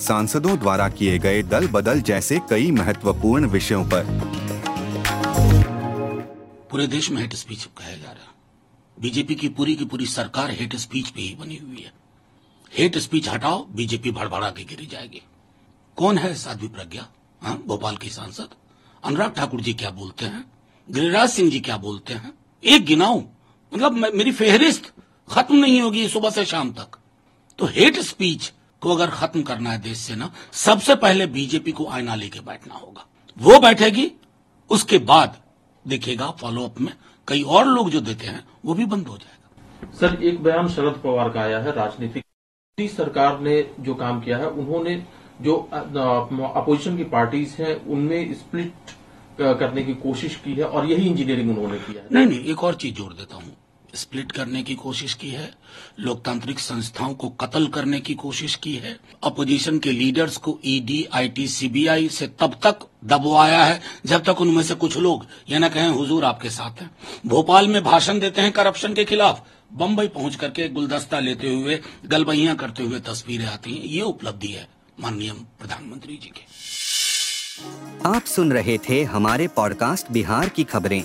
सांसदों द्वारा किए गए दल बदल जैसे कई महत्वपूर्ण विषयों पर। पूरे देश में हेट स्पीच कहा जा रहा है। बीजेपी की पूरी की पूरी सरकार हेट स्पीच पे ही बनी हुई है। हेट स्पीच हटाओ बीजेपी भड़बड़ा के गिरी जाएगी। कौन है साध्वी प्रज्ञा? हाँ भोपाल की सांसद। अनुराग ठाकुर जी क्या बोलते हैं? गिरिराज सिंह जी क्या बोलते हैं? एक गिनाऊ? मतलब मेरी फेहरिस्त खत्म नहीं होगी सुबह से शाम तक। तो हेट स्पीच को अगर खत्म करना है देश से ना सबसे पहले बीजेपी को आईना लेके बैठना होगा। वो बैठेगी उसके बाद देखेगा फॉलो अप में कई और लोग जो देते हैं वो भी बंद हो जाएगा। सर एक बयान शरद पवार का आया है राजनीतिक। सरकार ने जो काम किया है उन्होंने जो अपोजिशन की पार्टीज़ हैं उनमें स्प्लिट करने की कोशिश की है और यही इंजीनियरिंग उन्होंने किया है। नहीं नहीं एक और चीज़ जोड़ देता हूँ। स्प्लिट करने की कोशिश की है, लोकतांत्रिक संस्थाओं को कत्ल करने की कोशिश की है, अपोजिशन के लीडर्स को ईडी आईटी सीबीआई से तब तक दबवाया है, जब तक उनमें से कुछ लोग, ये न कहें हुजूर आपके साथ हैं। भोपाल में भाषण देते हैं करप्शन के खिलाफ। बम्बई पहुँच करके गुलदस्ता लेते हुए, गलबहियाँ करते हुए तस्वीरें आती हैं। ये उपलब्धि है, माननीय प्रधानमंत्री जी के। आप सुन रहे थे हमारे पॉडकास्ट बिहार की खबरें।